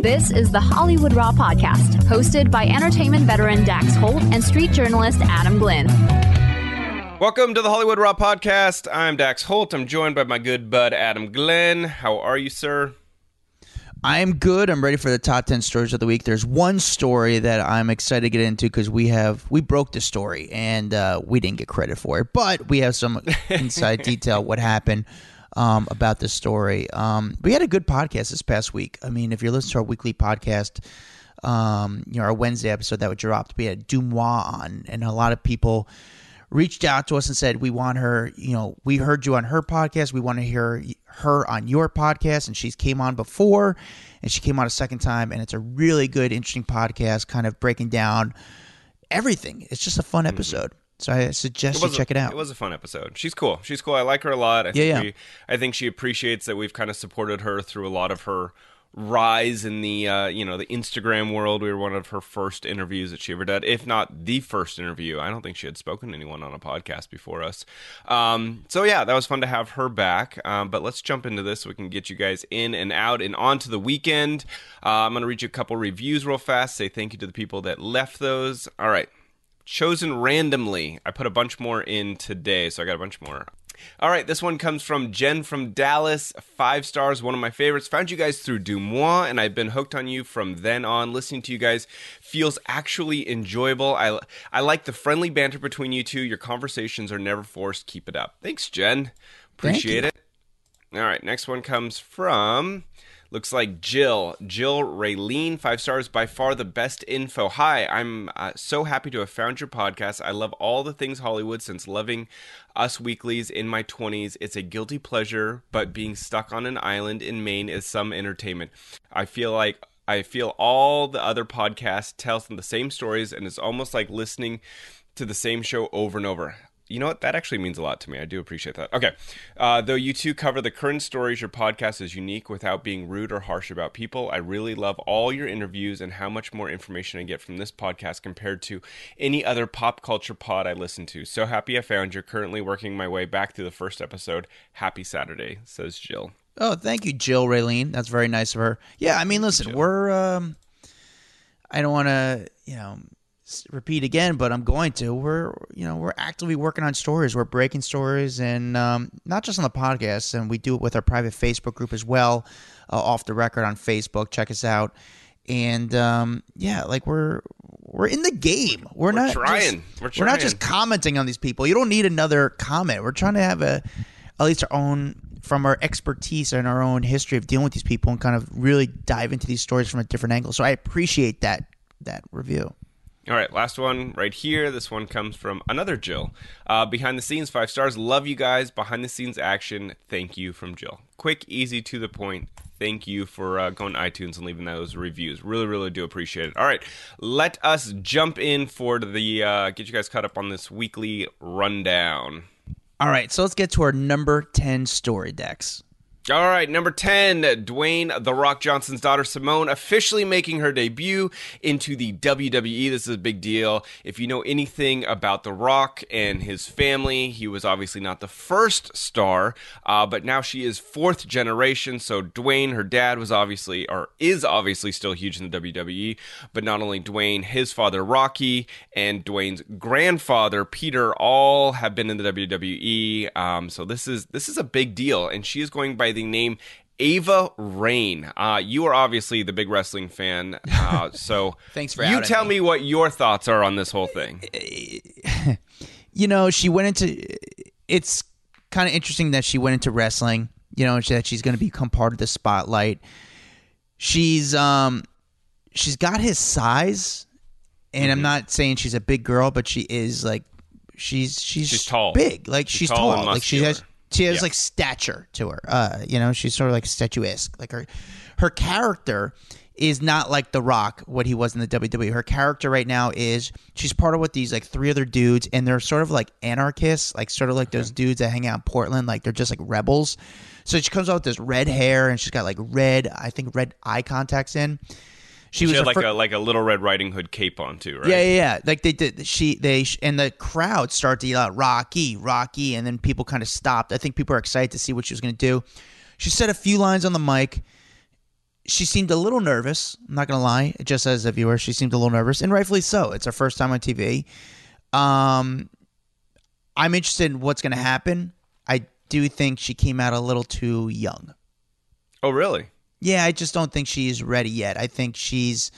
This is the Hollywood Raw Podcast, hosted by entertainment veteran Dax Holt and street journalist Adam Glynn. Welcome to the Hollywood Raw Podcast. I'm Dax Holt. I'm joined by my good bud Adam Glynn. How are you, sir? I'm good. I'm ready for the top 10 stories of the week. There's one story that I'm excited to get into because we have we broke the story and uh, we didn't get credit for it, but we have some inside detail what happened um, about this story. Um, we had a good podcast this past week. I mean, if you're listening to our weekly podcast, um, you know our Wednesday episode that was dropped, we had Dumois on, and a lot of people reached out to us and said, We want her, you know, we heard you on her podcast. We want to hear her on your podcast. And she's came on before and she came on a second time. And it's a really good, interesting podcast, kind of breaking down everything. It's just a fun Mm-hmm. So I suggest you a- check it out. It was a fun episode. She's cool. She's cool. I like her a lot. I Yeah, think yeah. We, I think she appreciates that we've kind of supported her through a lot of her rise in the uh, you know the Instagram world. We were one of her first interviews that she ever did, if not the first interview. I don't think she had spoken to anyone on a podcast before us. Um, so yeah, that was fun to have her back. Um, but let's jump into this so we can get you guys in and out and on to the weekend. Uh, I'm gonna read you a couple reviews real fast. Say thank you to the people that left those. All right chosen randomly. I put a bunch more in today, so I got a bunch more. All right, this one comes from Jen from Dallas. Five stars, one of my favorites. Found you guys through Dumois, and I've been hooked on you from then on. Listening to you guys feels actually enjoyable. I, I like the friendly banter between you two. Your conversations are never forced. Keep it up. Thanks, Jen. Appreciate you. it. All right, next one comes from looks like Jill. Jill Raylene, five stars, by far the best info. Hi, I'm uh, so happy to have found your podcast. I love all the things Hollywood since loving Us Weeklies in my 20s. It's a guilty pleasure, but being stuck on an island in Maine is some entertainment. I feel like I feel all the other podcasts tell them the same stories, and it's almost like listening to the same show over and over. You know what? That actually means a lot to me. I do appreciate that. Okay. Uh, though you two cover the current stories, your podcast is unique without being rude or harsh about people. I really love all your interviews and how much more information I get from this podcast compared to any other pop culture pod I listen to. So happy I found you're Currently working my way back through the first episode. Happy Saturday, says Jill. Oh, thank you, Jill Raylene. That's very nice of her. Yeah, I mean, listen, we're. Um, I don't want to, you know, repeat again, but I'm going to. We're, you know, we're actively working on stories. We're breaking stories, and um, not just on the podcast, and we do it with our private Facebook group as well, uh, off the record on Facebook. Check us out. And um, yeah, like we're we're in the game. We're, not trying. Just, We're not just commenting on these people. You don't need another comment. We're trying to have a at least our own from our expertise and our own history of dealing with these people and kind of really dive into these stories from a different angle. So I appreciate that that review. All right, last one right here. This one comes from another Jill. Uh, behind the scenes, five stars. Love you guys. Behind the scenes action. Thank you from Jill. Quick, easy, to the point. Thank you for uh, going to iTunes and leaving those reviews. Really, really do appreciate it. All right, let us jump in for the uh, get you guys caught up on this weekly rundown. All right, so let's get to our number 10 story Dax. All right, number 10, Dwayne The Rock Johnson's daughter Simone officially making her debut into the WWE. This is a big deal. If you know anything about The Rock and his family, he was obviously not the first star, uh, but now she is fourth generation. So Dwayne, her dad, was obviously, or is obviously still huge in the WWE, but not only Dwayne, his father Rocky, and Dwayne's grandfather Peter all have been in the WWE. Um, so this is this is a big deal, and she is going by the name Ava Raine. Uh, you are obviously the big wrestling fan, uh, so Thanks for you tell me. me what your thoughts are on this whole thing. you know, she went into it's kind of interesting that she went into wrestling, you know, that she's going to become part of the spotlight. She's um she's got his size and I'm not saying she's a big girl, but she is like she's she's, She's tall. big. Like she's, tall tall. and like she has. She has Yeah. like stature to her. Uh, you know, she's sort of like statuesque. Like her her character is not like The Rock, what he was in the WWE. Her character right now is she's part of what these like three other dudes, and they're sort of like anarchists, like sort of like those dudes that hang out in Portland, like they're just like rebels. So she comes out with this red hair, and she's got like red, I think red eye contacts in. She, she had like fir- a like a little Red Riding Hood cape on too, right? Yeah, yeah, yeah. Like they did. She they and the crowd started to yell out Rocky, Rocky, and then people kind of stopped. I think people are excited to see what she was going to do. She said a few lines on the mic she seemed a little nervous. I'm not gonna lie. Just as a viewer, she seemed a little nervous, and rightfully so. It's her first time on TV. Um, I'm interested in what's gonna happen. I do think she came out a little too young. Oh, really? Yeah, I just don't think she's ready yet. I think she's,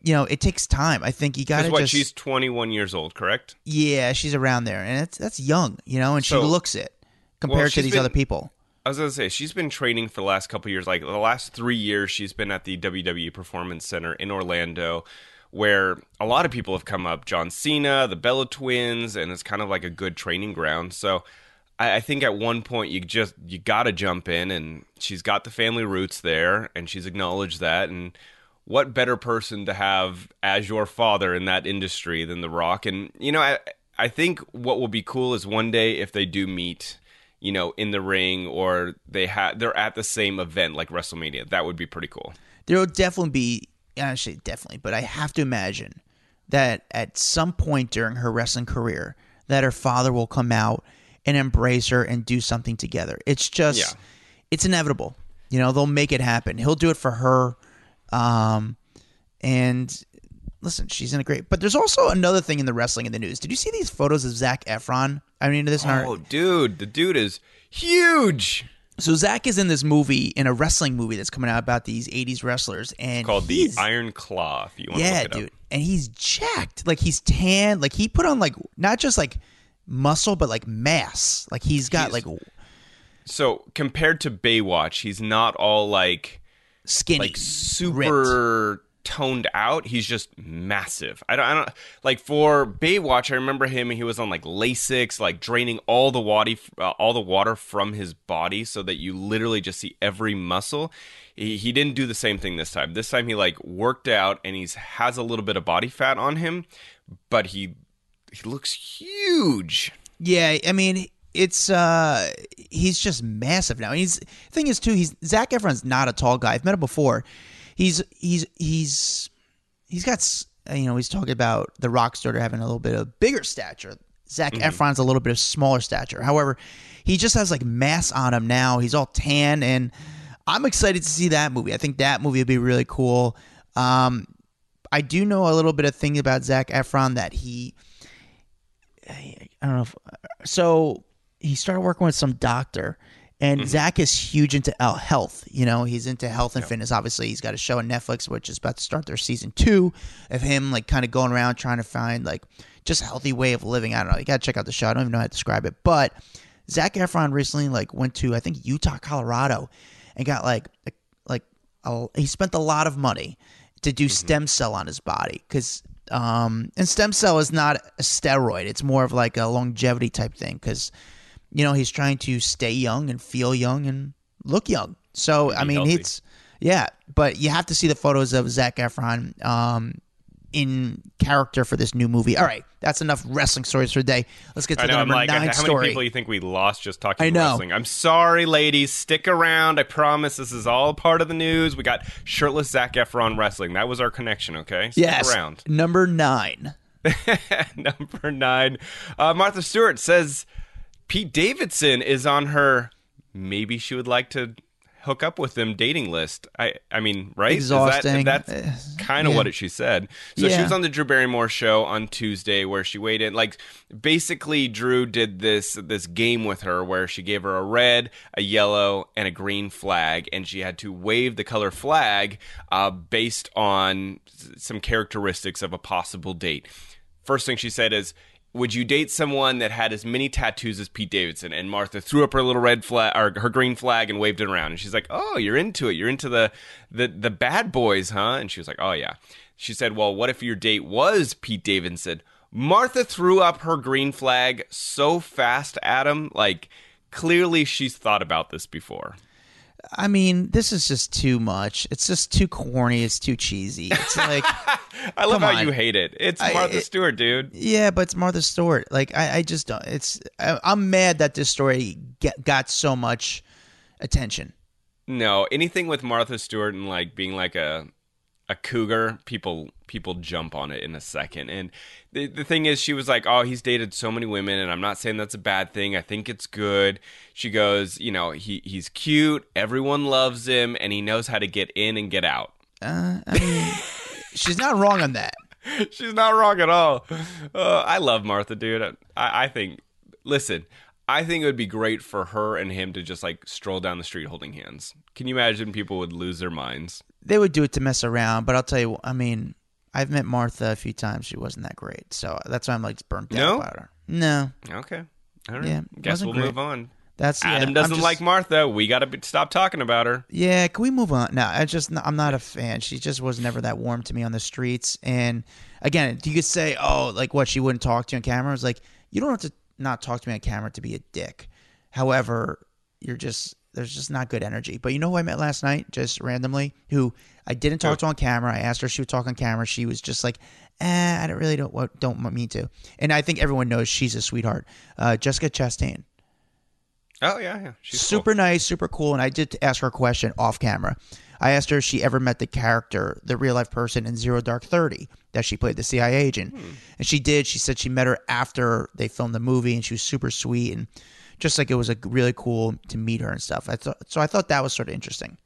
you know, it takes time. I think you got to. What? Just, she's 21 years old, correct? Yeah, she's around there, and that's that's young, you know, and so, she looks it compared well, to these been, other people. I was gonna say she's been training for the last couple years. Like the last three years, she's been at the WWE Performance Center in Orlando, where a lot of people have come up. John Cena, the Bella Twins, and it's kind of like a good training ground. So I, I think at one point you just you got to jump in, and she's got the family roots there, and she's acknowledged that. And what better person to have as your father in that industry than The Rock? And you know, I I think what will be cool is one day if they do meet you know, in the ring or they have they're at the same event like WrestleMania. That would be pretty cool. There will definitely be actually definitely, but I have to imagine that at some point during her wrestling career that her father will come out and embrace her and do something together. It's just yeah. it's inevitable. You know, they'll make it happen. He'll do it for her. Um and listen, she's in a great. But there's also another thing in the wrestling in the news. Did you see these photos of Zac Efron? I mean, this. Oh, our, dude, the dude is huge. So Zac is in this movie, in a wrestling movie that's coming out about these '80s wrestlers, and it's called the Iron Claw. If you want, yeah, dude, up. and he's jacked. Like he's tan. Like he put on like not just like muscle, but like mass. Like he's got he's, like. So compared to Baywatch, he's not all like skinny, like super. Ripped toned out. He's just massive. I don't, I don't like for Baywatch. I remember him. He was on like Lasix, like draining all the water, uh, all the water from his body, so that you literally just see every muscle. He, he didn't do the same thing this time. This time he like worked out and he's has a little bit of body fat on him, but he he looks huge. Yeah, I mean it's uh he's just massive now. He's thing is too. He's Zac Efron's not a tall guy. I've met him before he's he's he's he's got you know he's talking about the rock starter having a little bit of bigger stature. Zac mm-hmm. Efron's a little bit of smaller stature. However, he just has like mass on him now. He's all tan, and I'm excited to see that movie. I think that movie would be really cool. Um, I do know a little bit of thing about Zac Efron that he, I don't know. If, so he started working with some doctor and mm-hmm. Zac is huge into health. You know, he's into health and fitness. Obviously, he's got a show on Netflix, which is about to start their season two of him, like, kind of going around trying to find, like, just a healthy way of living. I don't know. You got to check out the show. I don't even know how to describe it. But Zac Efron recently, like, went to, I think, Utah, Colorado, and got, like, a, like, a, he spent a lot of money to do mm-hmm. stem cell on his body because um, and stem cell is not a steroid. It's more of like a longevity type thing because you know, he's trying to stay young and feel young and look young. So I mean, healthy. it's yeah, but you have to see the photos of Zac Efron um, in character for this new movie. All right, that's enough wrestling stories for today. Let's get to I know, the number like, nine how story. many people you think we lost just talking I know. wrestling? I'm sorry, ladies. Stick around. I promise this is all part of the news. We got shirtless Zac Efron wrestling. That was our connection. Okay, stick yes. around. Number nine. number nine. Uh, Martha Stewart says Pete Davidson is on her maybe she would like to hook up with them dating list. I I mean, right? Exhausting. That, that's kind of yeah. what she said. So yeah. she was on the Drew Barrymore show on Tuesday where she weighed in. Like basically, Drew did this this game with her where she gave her a red, a yellow, and a green flag, and she had to wave the color flag uh, based on some characteristics of a possible date. First thing she said is would you date someone that had as many tattoos as Pete Davidson? And Martha threw up her little red flag or her green flag and waved it around. And she's like, "Oh, you're into it. You're into the the the bad boys, huh?" And she was like, "Oh yeah." She said, "Well, what if your date was Pete Davidson?" Martha threw up her green flag so fast, Adam. Like clearly she's thought about this before. I mean, this is just too much. It's just too corny. It's too cheesy. It's like, I love how on. you hate it. It's I- Martha it- Stewart, dude. yeah, but it's Martha Stewart. Like, I, I just don't. It's. I, I'm mad that this story get, got so much attention. No, anything with Martha Stewart and like being like a a cougar, people people jump on it in a second. And the the thing is, she was like, "Oh, he's dated so many women," and I'm not saying that's a bad thing. I think it's good. She goes, "You know, he he's cute. Everyone loves him, and he knows how to get in and get out." Uh, I mean, she's not wrong on that. She's not wrong at all. Uh, I love Martha, dude. I, I think. Listen, I think it would be great for her and him to just like stroll down the street holding hands. Can you imagine people would lose their minds? They would do it to mess around, but I'll tell you. I mean, I've met Martha a few times. She wasn't that great, so that's why I'm like burnt No? out about her. No, Okay. All right. Yeah, Guess we'll great. move on. That's yeah, Adam I'm doesn't just- like Martha. We got to stop talking about her. Yeah, can we move on? No, I just I'm not a fan. She just was never that warm to me on the streets. And again, you could say, oh, like what she wouldn't talk to you on camera. It's like you don't have to not talk to me on camera to be a dick. However, you're just there's just not good energy. But you know who I met last night, just randomly, who I didn't talk to on camera. I asked her if she would talk on camera. She was just like, eh, I don't really don't don't want me to. And I think everyone knows she's a sweetheart. Uh, Jessica Chastain Oh yeah, yeah. She's super nice, super cool. And I did ask her a question off camera. I asked her if she ever met the character, the real life person in Zero Dark Thirty that she played, the CIA agent, hmm. and she did. She said she met her after they filmed the movie, and she was super sweet and just like it was a really cool to meet her and stuff. I thought so. I thought that was sort of interesting.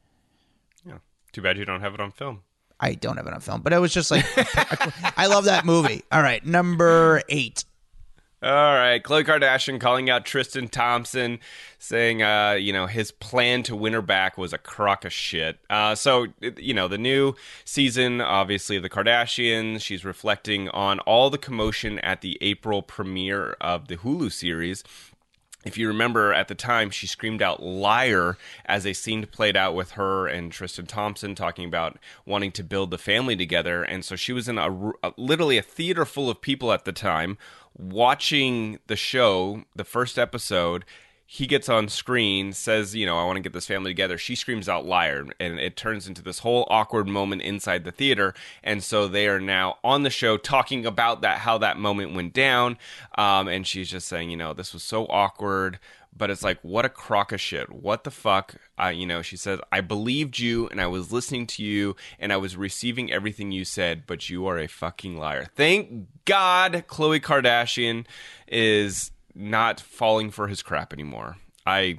Yeah. Too bad you don't have it on film. I don't have it on film, but it was just like I love that movie. All right, number eight. All right, Khloe Kardashian calling out Tristan Thompson, saying, uh, you know, his plan to win her back was a crock of shit. Uh, so, you know, the new season, obviously, of the Kardashians, she's reflecting on all the commotion at the April premiere of the Hulu series. If you remember at the time, she screamed out liar as a scene played out with her and Tristan Thompson talking about wanting to build the family together. And so she was in a, a- literally a theater full of people at the time watching the show, the first episode. He gets on screen, says, you know, I want to get this family together. She screams out liar, and it turns into this whole awkward moment inside the theater. And so they are now on the show talking about that, how that moment went down. Um, and she's just saying, you know, this was so awkward but it's like what a crock of shit what the fuck uh, you know she says i believed you and i was listening to you and i was receiving everything you said but you are a fucking liar thank god khloe kardashian is not falling for his crap anymore i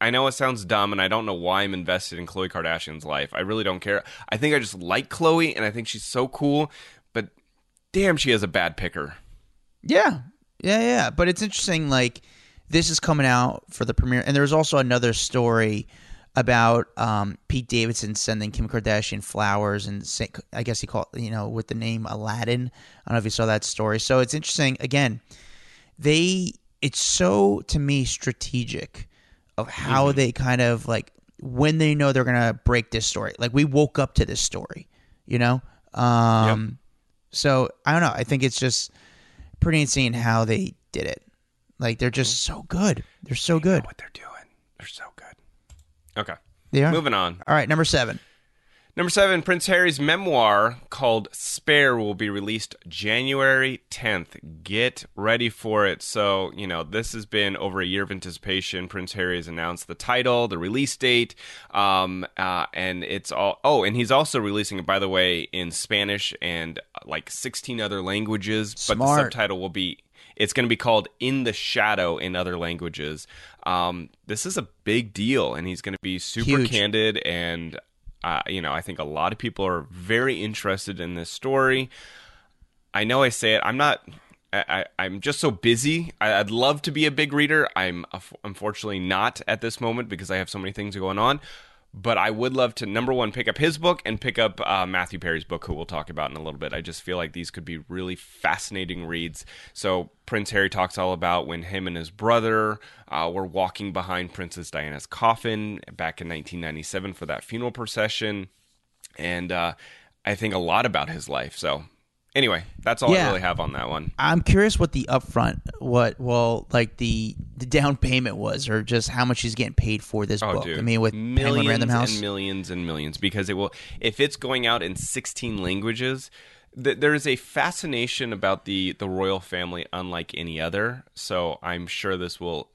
I know it sounds dumb, and I don't know why I'm invested in Khloe Kardashian's life. I really don't care. I think I just like Khloe, and I think she's so cool. But damn, she has a bad picker. Yeah, yeah, yeah. But it's interesting. Like this is coming out for the premiere, and there's also another story about um, Pete Davidson sending Kim Kardashian flowers, and say, I guess he called you know with the name Aladdin. I don't know if you saw that story. So it's interesting. Again, they it's so to me strategic of how they kind of like when they know they're gonna break this story. Like we woke up to this story, you know. Um, So I don't know. I think it's just pretty insane how they did it. Like they're just so good. They're so good. What they're doing, they're so good. Okay, They are. moving on. All right, number seven. Number seven, Prince Harry's memoir called Spare will be released January 10th. Get ready for it. So, you know, this has been over a year of anticipation. Prince Harry has announced the title, the release date, um, uh, and it's all. Oh, and he's also releasing it, by the way, in Spanish and uh, like 16 other languages. Smart. But the subtitle will be. It's going to be called In the Shadow in other languages. Um, this is a big deal, and he's going to be super Huge. candid and uh, you know, I think a lot of people are very interested in this story. I know I say it. I'm not. I, I'm just so busy. I, I'd love to be a big reader. I'm unf- unfortunately not at this moment because I have so many things going on. But I would love to number one pick up his book and pick up uh, Matthew Perry's book, who we'll talk about in a little bit. I just feel like these could be really fascinating reads. So Prince Harry talks all about when him and his brother uh, were walking behind Princess Diana's coffin back in 1997 for that funeral procession, and uh, I think a lot about his life. So Anyway, that's all I really have on that one. I'm curious what the upfront, what well, like the the down payment was, or just how much he's getting paid for this Oh, book. dude. I mean, with Penguin millions Random House. and millions and millions because it will. If it's going out in 16 languages, th- there is a fascination about the the royal family unlike any other. So I'm sure this will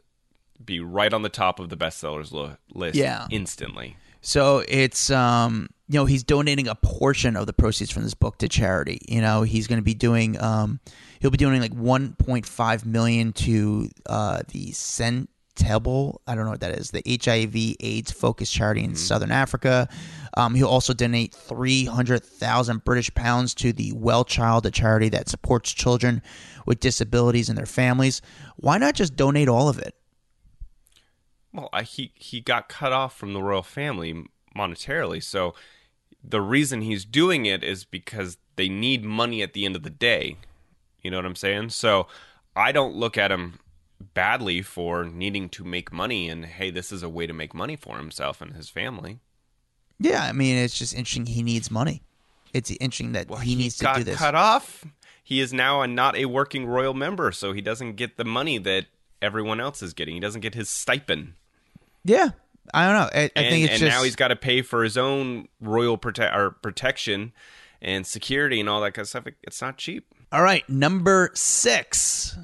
be right on the top of the bestsellers lo- list. Yeah. instantly. So it's um you know he's donating a portion of the proceeds from this book to charity. You know he's going to be doing um he'll be doing like 1.5 million to uh the Sentebale I don't know what that is the HIV AIDS focused charity in Southern Africa. Um, he'll also donate 300,000 British pounds to the Well Child, a charity that supports children with disabilities and their families. Why not just donate all of it? Well, I, he he got cut off from the royal family monetarily, so the reason he's doing it is because they need money at the end of the day. You know what I'm saying? So I don't look at him badly for needing to make money, and hey, this is a way to make money for himself and his family. Yeah, I mean it's just interesting. He needs money. It's interesting that he needs to do this. cut off. He is now a, not a working royal member, so he doesn't get the money that everyone else is getting. He doesn't get his stipend. Yeah, I don't know. I, I think it's just. and just now he's got to pay for his own royal prote- or protection and security and all that kind of stuff. It's not cheap. all right. Number six.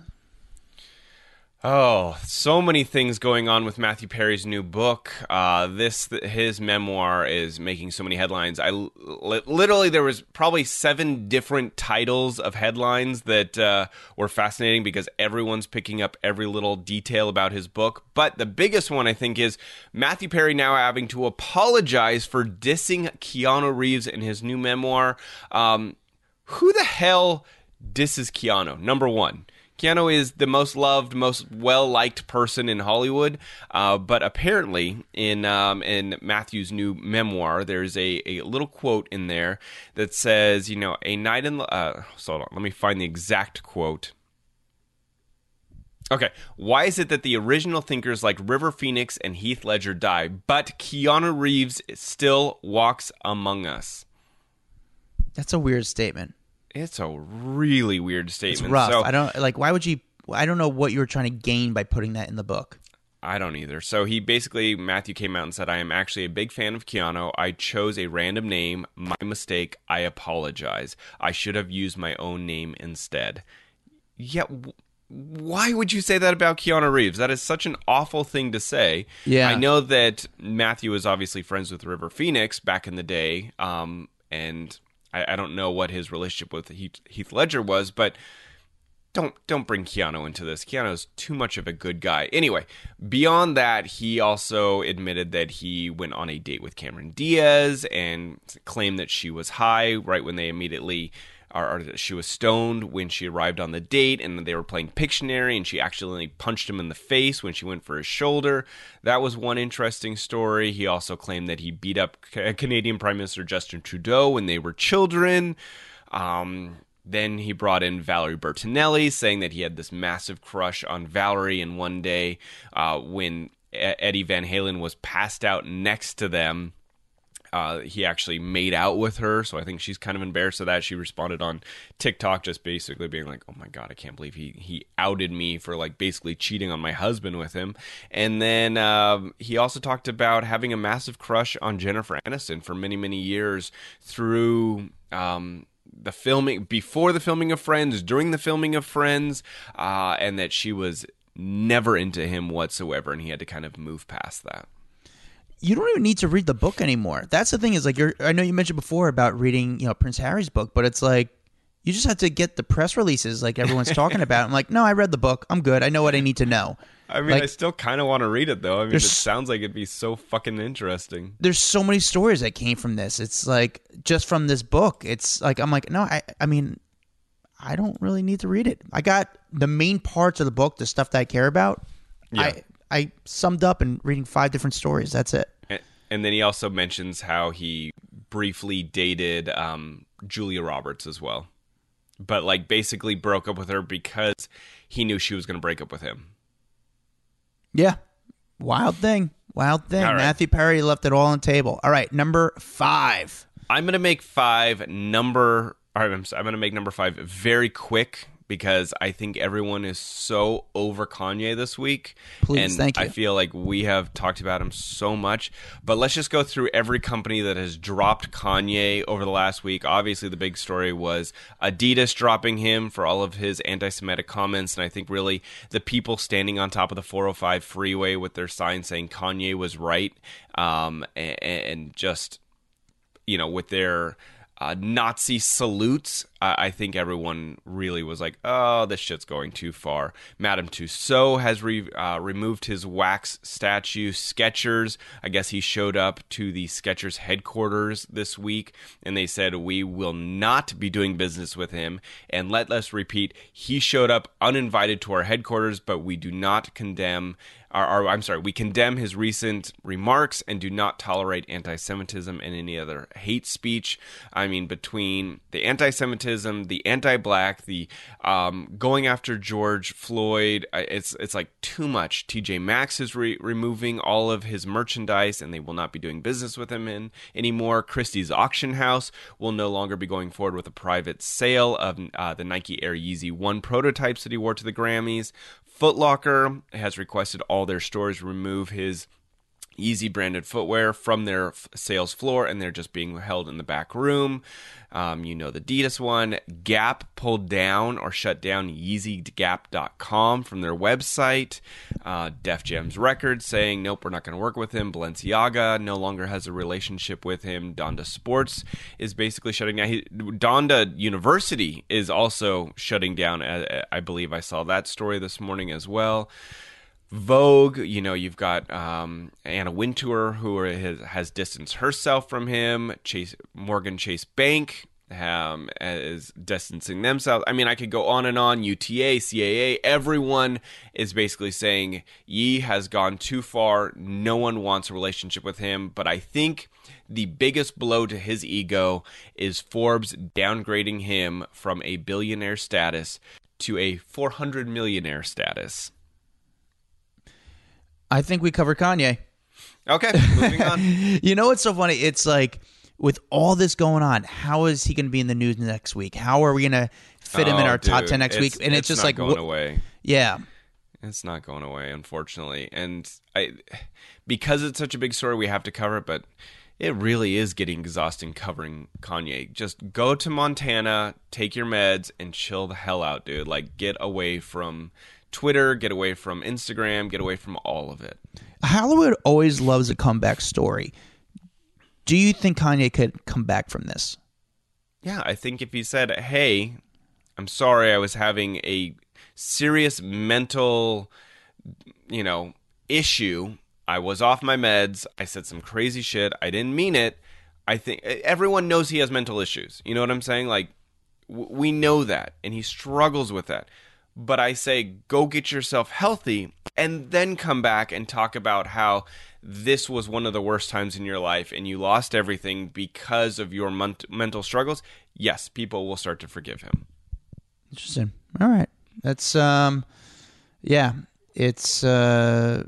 Oh, so many things going on with Matthew Perry's new book. Uh, this his memoir is making so many headlines. I li- literally there was probably seven different titles of headlines that uh, were fascinating because everyone's picking up every little detail about his book. But the biggest one I think is Matthew Perry now having to apologize for dissing Keanu Reeves in his new memoir. Um, who the hell disses Keanu? Number one. Keanu is the most loved, most well liked person in Hollywood, uh, but apparently in um, in Matthew's new memoir, there's a, a little quote in there that says, you know, a night in. Uh, hold on, let me find the exact quote. Okay, why is it that the original thinkers like River Phoenix and Heath Ledger die, but Keanu Reeves still walks among us? That's a weird statement. It's a really weird statement. It's rough. So, I don't like. Why would you? I don't know what you were trying to gain by putting that in the book. I don't either. So he basically Matthew came out and said, "I am actually a big fan of Keanu. I chose a random name. My mistake. I apologize. I should have used my own name instead." Yeah. W- why would you say that about Keanu Reeves? That is such an awful thing to say. Yeah. I know that Matthew was obviously friends with River Phoenix back in the day, um, and I, I don't know what his relationship with Heath, Heath Ledger was, but don't don't bring Keanu into this. Keanu's too much of a good guy. Anyway, beyond that, he also admitted that he went on a date with Cameron Diaz and claimed that she was high right when they immediately or, or she was stoned when she arrived on the date and they were playing Pictionary and she accidentally punched him in the face when she went for his shoulder. That was one interesting story. He also claimed that he beat up Ca- Canadian Prime Minister Justin Trudeau when they were children. Um, then he brought in Valerie Bertinelli, saying that he had this massive crush on Valerie. And one day, uh, when Eddie Van Halen was passed out next to them, uh, he actually made out with her. So I think she's kind of embarrassed of that. She responded on TikTok, just basically being like, "Oh my god, I can't believe he he outed me for like basically cheating on my husband with him." And then um, he also talked about having a massive crush on Jennifer Aniston for many many years through. Um, the filming before the filming of Friends, during the filming of Friends, uh, and that she was never into him whatsoever, and he had to kind of move past that. You don't even need to read the book anymore. That's the thing. Is like you're. I know you mentioned before about reading, you know, Prince Harry's book, but it's like you just have to get the press releases like everyone's talking about. I'm like, no, I read the book. I'm good. I know what I need to know. I mean, Like- I still kind of want to read it though. I mean, it sounds like it'd be so fucking interesting. there's so many stories that came from this. It's like just from this book. It's like I'm like, no, I I mean, I don't really need to read it. I got the main parts of the book, the stuff that I care about. Yeah. I I summed up in reading five different stories. That's it. And, and then he also mentions how he briefly dated um, Julia Roberts as well, but like basically broke up with her because he knew she was going to break up with him. Yeah. Wild thing. Wild thing. Right. Matthew Perry left it all on the table. All right, number five. I'm going to make five number All right, I'm, I'm going to make number five very quick because I think everyone is so over Kanye this week. Please, and thank you. I feel like we have talked about him so much. But let's just go through every company that has dropped Kanye over the last week. Obviously, the big story was Adidas dropping him for all of his anti Semitic comments. And I think really the people standing on top of the 405 freeway with their sign saying Kanye was right um, and, and just, you know, with their uh, Nazi salutes, I think everyone really was like, "Oh, this shit's going too far." Madame Tussauds has re- uh, removed his wax statue. Skechers, I guess he showed up to the Skechers headquarters this week, and they said we will not be doing business with him. And let us repeat, he showed up uninvited to our headquarters, but we do not condemn I'm sorry, we condemn his recent remarks and do not tolerate anti Semitism and any other hate speech. I mean, between the anti Semitism, the anti black, the um, going after George Floyd, it's, it's like too much. TJ Maxx is re- removing all of his merchandise and they will not be doing business with him in, anymore. Christie's Auction House will no longer be going forward with a private sale of uh, the Nike Air Yeezy 1 prototypes that he wore to the Grammys. Footlocker has requested all their stores remove his Yeezy branded footwear from their sales floor and they're just being held in the back room. Um, you know the Adidas one. Gap pulled down or shut down YeezyGap.com from their website. Uh, Def Jams record saying, nope, we're not going to work with him. Balenciaga no longer has a relationship with him. Donda Sports is basically shutting down. He, Donda University is also shutting down. I, I believe I saw that story this morning as well. Vogue, you know, you've got um, Anna Wintour, who has, has distanced herself from him. Chase Morgan Chase Bank um, is distancing themselves. I mean, I could go on and on. UTA, CAA, everyone is basically saying Ye has gone too far. No one wants a relationship with him. But I think the biggest blow to his ego is Forbes downgrading him from a billionaire status to a 400 millionaire status. I think we covered Kanye. Okay, moving on. you know what's so funny? It's like with all this going on, how is he going to be in the news next week? How are we going to fit him in Oh, our top ten next week? And it's, just not like, going wh- away. yeah, It's not going away, unfortunately. And I, because it's such a big story, we have to cover it. But it really is getting exhausting covering Kanye. Just go to Montana, take your meds, and chill the hell out, dude. Like, get away from Twitter, get away from Instagram, get away from all of it. Hollywood always loves a comeback story. Do you think Kanye could come back from this? Yeah, I think if he said, "Hey, I'm sorry, I was having a serious mental, you know, issue. I was off my meds. I said some crazy shit. I didn't mean it." I think everyone knows he has mental issues. You know what I'm saying? Like w- we know that and he struggles with that. But I say go get yourself healthy and then come back and talk about how this was one of the worst times in your life and you lost everything because of your mon- mental struggles. Yes, people will start to forgive him. Interesting. All right, that's um, yeah, it's uh,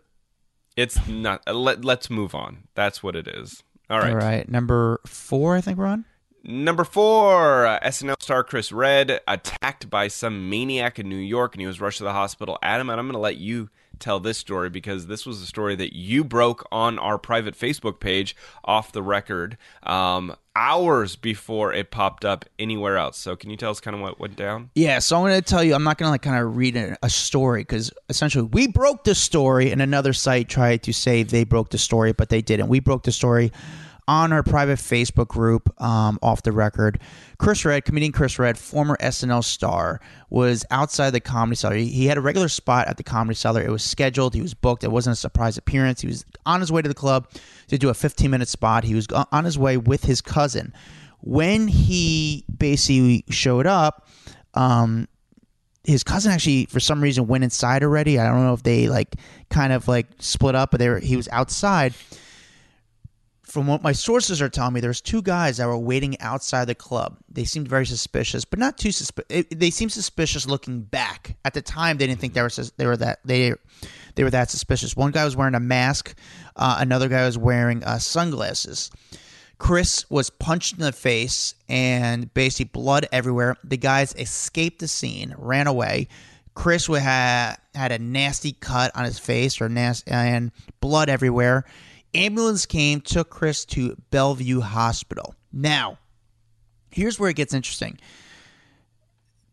It's not uh, let, let's move on. That's what it is. All right. all right. Number four, I think we're on. Number four, uh, SNL star Chris Redd attacked by some maniac in New York and he was rushed to the hospital. Adam, and I'm going to let you tell this story because this was a story that you broke on our private Facebook page off the record um, hours before it popped up anywhere else. So, can you tell us kind of what went down? Yeah, so I'm going to tell you, I'm not going to like kind of read a, a story because essentially we broke the story, and another site tried to say they broke the story, but they didn't. We broke the story on our private Facebook group, um, off the record. Chris Redd, comedian Chris Redd, former SNL star, was outside the comedy cellar. He, he had a regular spot at the comedy cellar. It was scheduled. He was booked. It wasn't a surprise appearance. He was on his way to the club to do a 15 minute spot. He was on his way with his cousin. When he basically showed up, um, his cousin actually for some reason went inside already. I don't know if they like kind of like split up, but they were, he was outside. From what my sources are telling me, there's two guys that were waiting outside the club. They seemed very suspicious, but not too suspicious. They seemed suspicious looking back. At the time, they didn't think they were sus- they were that they they were that suspicious. One guy was wearing a mask. Uh, another guy was wearing uh, sunglasses. Chris was punched in the face and basically blood everywhere. The guys escaped the scene, ran away. Chris had had a nasty cut on his face or nas- and blood everywhere. Ambulance came, took Chris to Bellevue Hospital. Now, here's where it gets interesting.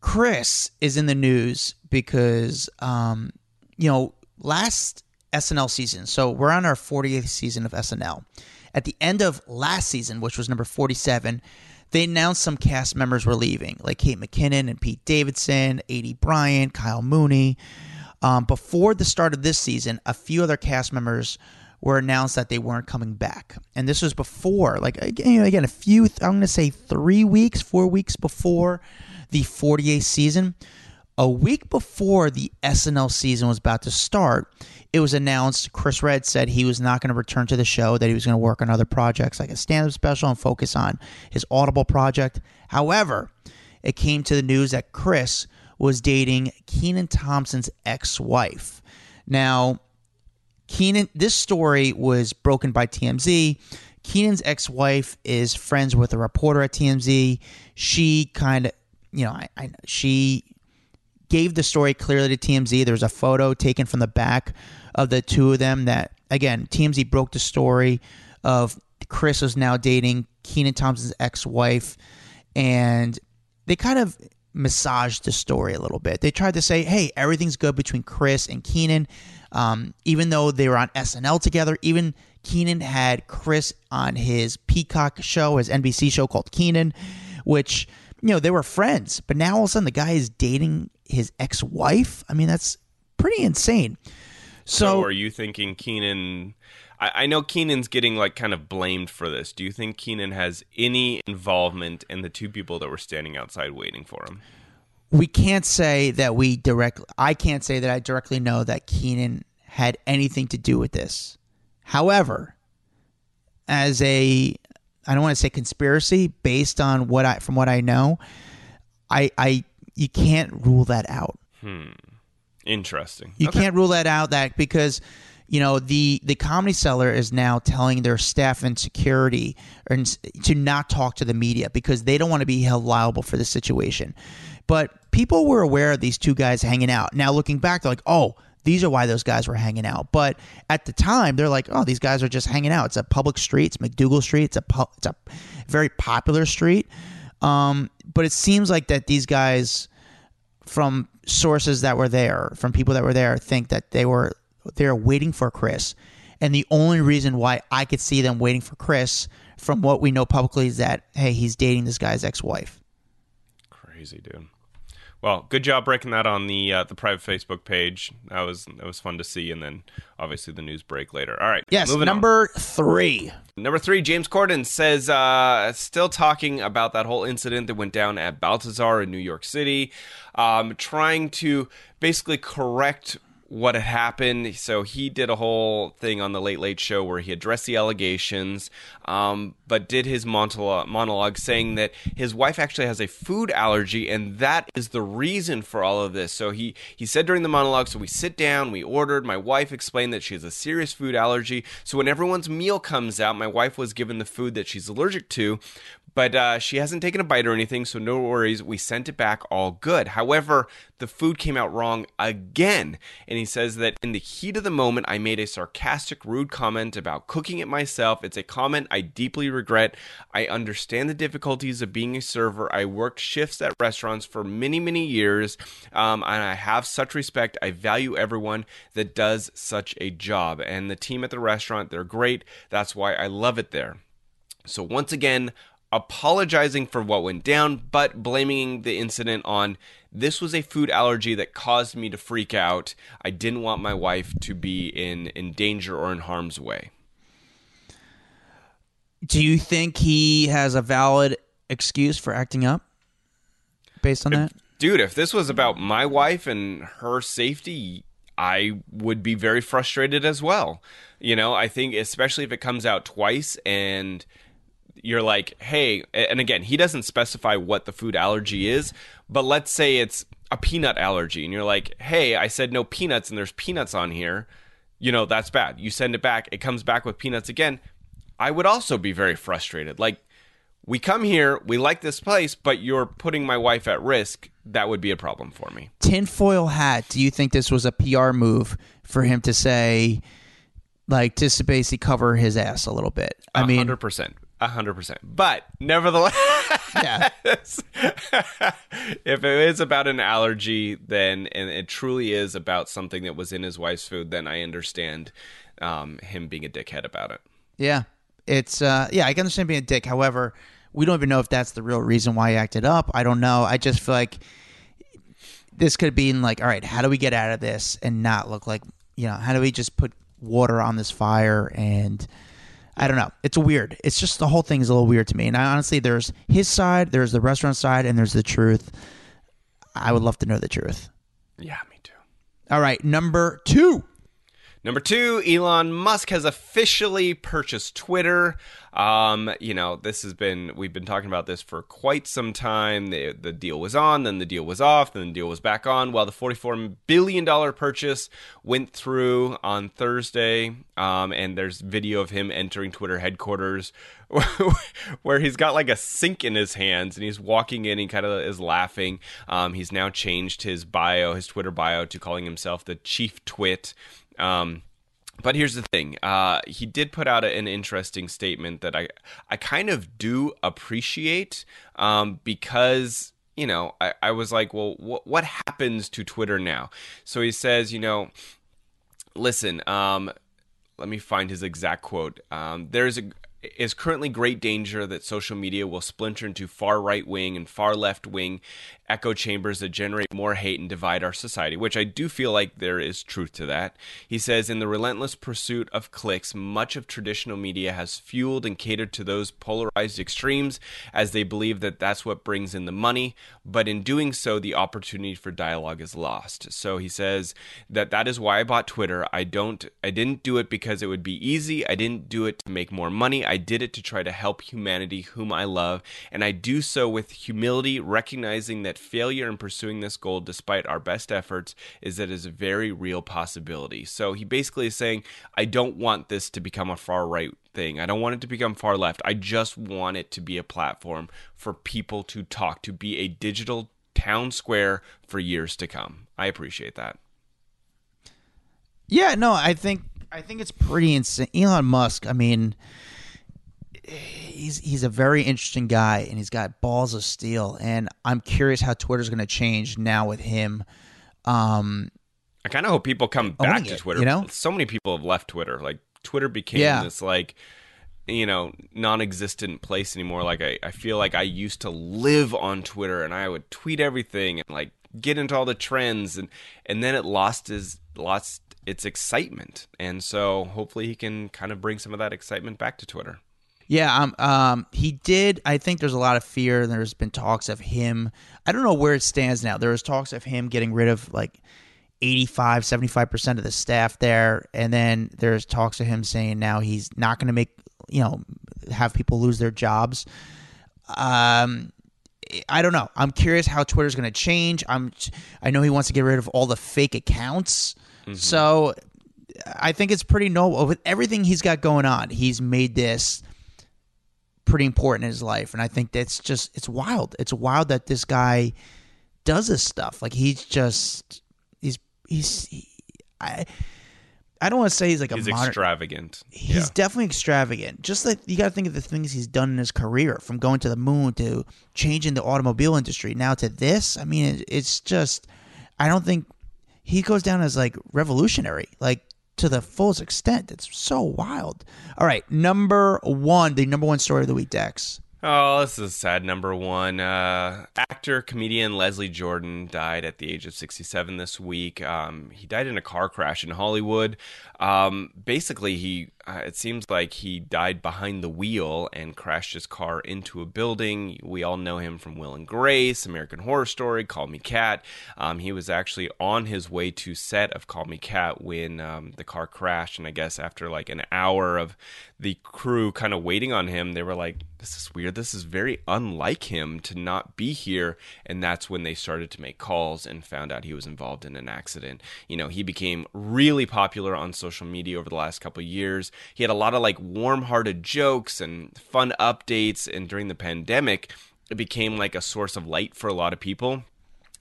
Chris is in the news because, um, you know, last SNL season, so we're on our 40th season of SNL. At the end of last season, which was number 47, they announced some cast members were leaving, like Kate McKinnon and Pete Davidson, Aidy Bryant, Kyle Mooney. Um, before the start of this season, a few other cast members were announced that they weren't coming back, and this was before, like again, again a few. I'm going to say three weeks, four weeks before the 48th season. A week before the SNL season was about to start, it was announced Chris Redd said he was not going to return to the show, that he was going to work on other projects like a stand up special and focus on his Audible project. However, it came to the news that Chris was dating Kenan Thompson's ex wife. Now, Kenan, this story was broken by TMZ. Kenan's ex wife is friends with a reporter at TMZ. She kind of, you know, I, I, she gave the story clearly to TMZ. There's a photo taken from the back of the two of them that, again, TMZ broke the story of Chris is now dating Kenan Thompson's ex wife. And they kind of massaged the story a little bit. They tried to say, hey, everything's good between Chris and Kenan. Um, even though they were on SNL together, even Kenan had Chris on his Peacock show, his NBC show called Kenan, which, you know, they were friends. But now all of a sudden the guy is dating his ex wife. I mean, that's pretty insane. So, So, are you thinking Kenan? I, I know Kenan's getting like kind of blamed for this. Do you think Kenan has any involvement in the two people that were standing outside waiting for him? We can't say that we directly, I can't say that I directly know that Kenan had anything to do with this. However, as a, I don't want to say conspiracy based on what I, from what I know, I, I, you can't rule that out. Hmm. Interesting. You Okay. can't rule that out that because you know the the comedy cellar is now telling their staff and security and to not talk to the media because they don't want to be held liable for the situation. But people were aware of these two guys hanging out. Now looking back, they're like, oh. These are why those guys were hanging out. But at the time, they're like, "Oh, these guys are just hanging out. It's a public street. It's MacDougal Street. It's a pu- it's a very popular street." Um, but it seems like that these guys from sources that were there, from people that were there, think that they were they're waiting for Chris. And the only reason why I could see them waiting for Chris, from what we know publicly, is that hey, he's dating this guy's ex-wife. Crazy dude. Well, good job breaking that on the uh, the private Facebook page. That was that was fun to see, and then obviously the news break later. All right. Yes, moving on. number three. Number three, James Corden says, uh, still talking about that whole incident that went down at Balthazar in New York City, um, trying to basically correct what had happened. So he did a whole thing on the Late Late Show where he addressed the allegations, um, but did his monologue, monologue saying that his wife actually has a food allergy, and that is the reason for all of this. So he he said during the monologue, so we sit down, we ordered. My wife explained that she has a serious food allergy. So when everyone's meal comes out, my wife was given the food that she's allergic to. But uh, she hasn't taken a bite or anything, so no worries. We sent it back all good. However, the food came out wrong again. And he says that in the heat of the moment, I made a sarcastic, rude comment about cooking it myself. It's a comment I deeply regret. I understand the difficulties of being a server. I worked shifts at restaurants for many, many years, um, and I have such respect. I value everyone that does such a job. And the team at the restaurant, they're great. That's why I love it there. So once again, apologizing for what went down, but blaming the incident on this was a food allergy that caused me to freak out. I didn't want my wife to be in in danger or in harm's way. Do you think he has a valid excuse for acting up based on that? Dude, if this was about my wife and her safety, I would be very frustrated as well. You know, I think especially if it comes out twice and you're like, hey, and again, he doesn't specify what the food allergy is, but let's say it's a peanut allergy, and you're like, hey, I said no peanuts, and there's peanuts on here, you know, that's bad. You send it back, it comes back with peanuts again. I would also be very frustrated. Like, we come here, we like this place, but you're putting my wife at risk. That would be a problem for me. Tinfoil hat. Do you think this was a PR move for him to say, like, just to basically cover his ass a little bit? I mean, 100%. A hundred percent. But nevertheless, yeah. if it is about an allergy, then and it truly is about something that was in his wife's food, then I understand um, him being a dickhead about it. Yeah, it's uh, yeah, I can understand being a dick. However, we don't even know if that's the real reason why he acted up. I don't know. I just feel like this could have been like, all right, how do we get out of this and not look like you know, how do we just put water on this fire and I don't know. It's weird. It's just the whole thing is a little weird to me. And I honestly, there's his side, there's the restaurant side, and there's the truth. I would love to know the truth. Yeah, me too. All right, number two. Number two, Elon Musk has officially purchased Twitter. Um, you know, this has been we've been talking about this for quite some time. The, the deal was on, then the deal was off, then the deal was back on. While the forty-four billion dollar purchase went through on Thursday, um, and there's video of him entering Twitter headquarters, where he's got like a sink in his hands and he's walking in. He kind of is laughing. Um, he's now changed his bio, his Twitter bio, to calling himself the Chief Twit. Um, but here's the thing: uh, he did put out an interesting statement that I I kind of do appreciate um, because you know I, I was like, well, wh- what happens to Twitter now? So he says, you know, listen. Um, let me find his exact quote. Um, there's a is currently great danger that social media will splinter into far right wing and far left wing echo chambers that generate more hate and divide our society, which I do feel like there is truth to that. He says, in the relentless pursuit of clicks, much of traditional media has fueled and catered to those polarized extremes as they believe that that's what brings in the money, but in doing so, the opportunity for dialogue is lost. So he says that that is why I bought Twitter. I don't, I didn't do it because it would be easy. I didn't do it to make more money. I did it to try to help humanity, whom I love, and I do so with humility, recognizing that failure in pursuing this goal, despite our best efforts, is that is a very real possibility. So he basically is saying, I don't want this to become a far right thing. I don't want it to become far left. I just want it to be a platform for people to talk, to be a digital town square for years to come. I appreciate that. Yeah, no, I think I think it's pretty insane. Elon Musk, I mean, he's he's a very interesting guy and he's got balls of steel and I'm curious how Twitter's going to change now with him um I kind of hope people come back to it, Twitter. you know? so many people have left Twitter. Like Twitter became Yeah. this like you know non-existent place anymore. Like I, I feel like I used to live on Twitter and I would tweet everything and like get into all the trends and and then it lost his lost its excitement. And so hopefully he can kind of bring some of that excitement back to Twitter. Yeah, um, um, he did. I think there's a lot of fear. There's been talks of him. I don't know where it stands now. There was talks of him getting rid of like 85, 75% of the staff there. And then there's talks of him saying now he's not going to make, you know, have people lose their jobs. Um, I don't know. I'm curious how Twitter's going to change. I'm, I know he wants to get rid of all the fake accounts. So I think it's pretty noble with everything he's got going on. He's made this pretty important in his life, and I think that's just it's wild. It's wild that this guy does this stuff. Like he's just he's he's he, I I don't want to say he's like He's a modern. extravagant. He's yeah. definitely extravagant. Just like you got to think of the things he's done in his career, from going to the moon to changing the automobile industry, now to this. I mean, it, it's just I don't think he goes down as like revolutionary, like to the fullest extent. It's so wild. All right, number one, the number one story of the week, Dax. Oh, this is sad. Number one, uh, actor comedian Leslie Jordan died at the age of 67 this week. Um, he died in a car crash in Hollywood. Um, basically, he uh, it seems like he died behind the wheel and crashed his car into a building. We all know him from Will and Grace, American Horror Story, Call Me Kat. Um, he was actually on his way to set of Call Me Kat when um, the car crashed, and I guess after like an hour of the crew kind of waiting on him, they were like, "This is weird. This is very unlike him to not be here." And that's when they started to make calls and found out he was involved in an accident. You know, he became really popular on social media over the last couple of years. He had a lot of like warm-hearted jokes and fun updates and during the pandemic it became like a source of light for a lot of people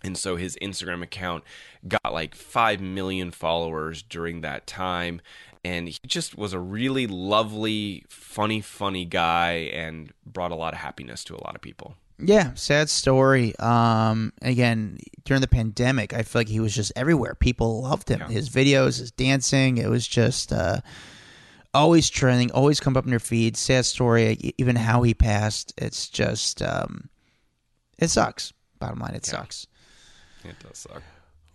and so his Instagram account got like 5 million followers during that time and he just was a really lovely funny funny guy and brought a lot of happiness to a lot of people Yeah, sad story. Um, again, during the pandemic, I feel like he was just everywhere. People loved him. Yeah. His videos, his dancing, it was just uh, always trending, always come up in your feed. Sad story. Even how he passed, it's just um, it sucks. Bottom line, it sucks. it does suck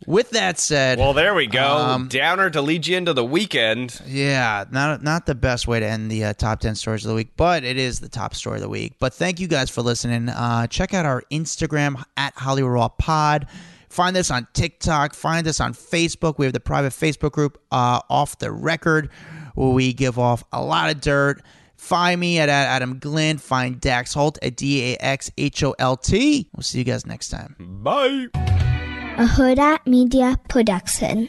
With that said, well there we go Um, downer to lead you into the weekend Yeah, not not the best way to end the uh, top ten stories of the week, but it is the top story of the week. But thank you guys for listening. Uh, check out our Instagram at Hollywood Raw Pod. Find us on TikTok. Find us on Facebook. We have the private Facebook group, uh, Off the Record, where we give off a lot of dirt. Find me at, at Adam Glyn. Find Dax Holt at D A X H O L T. We'll see you guys next time. bye a Huda Media Production.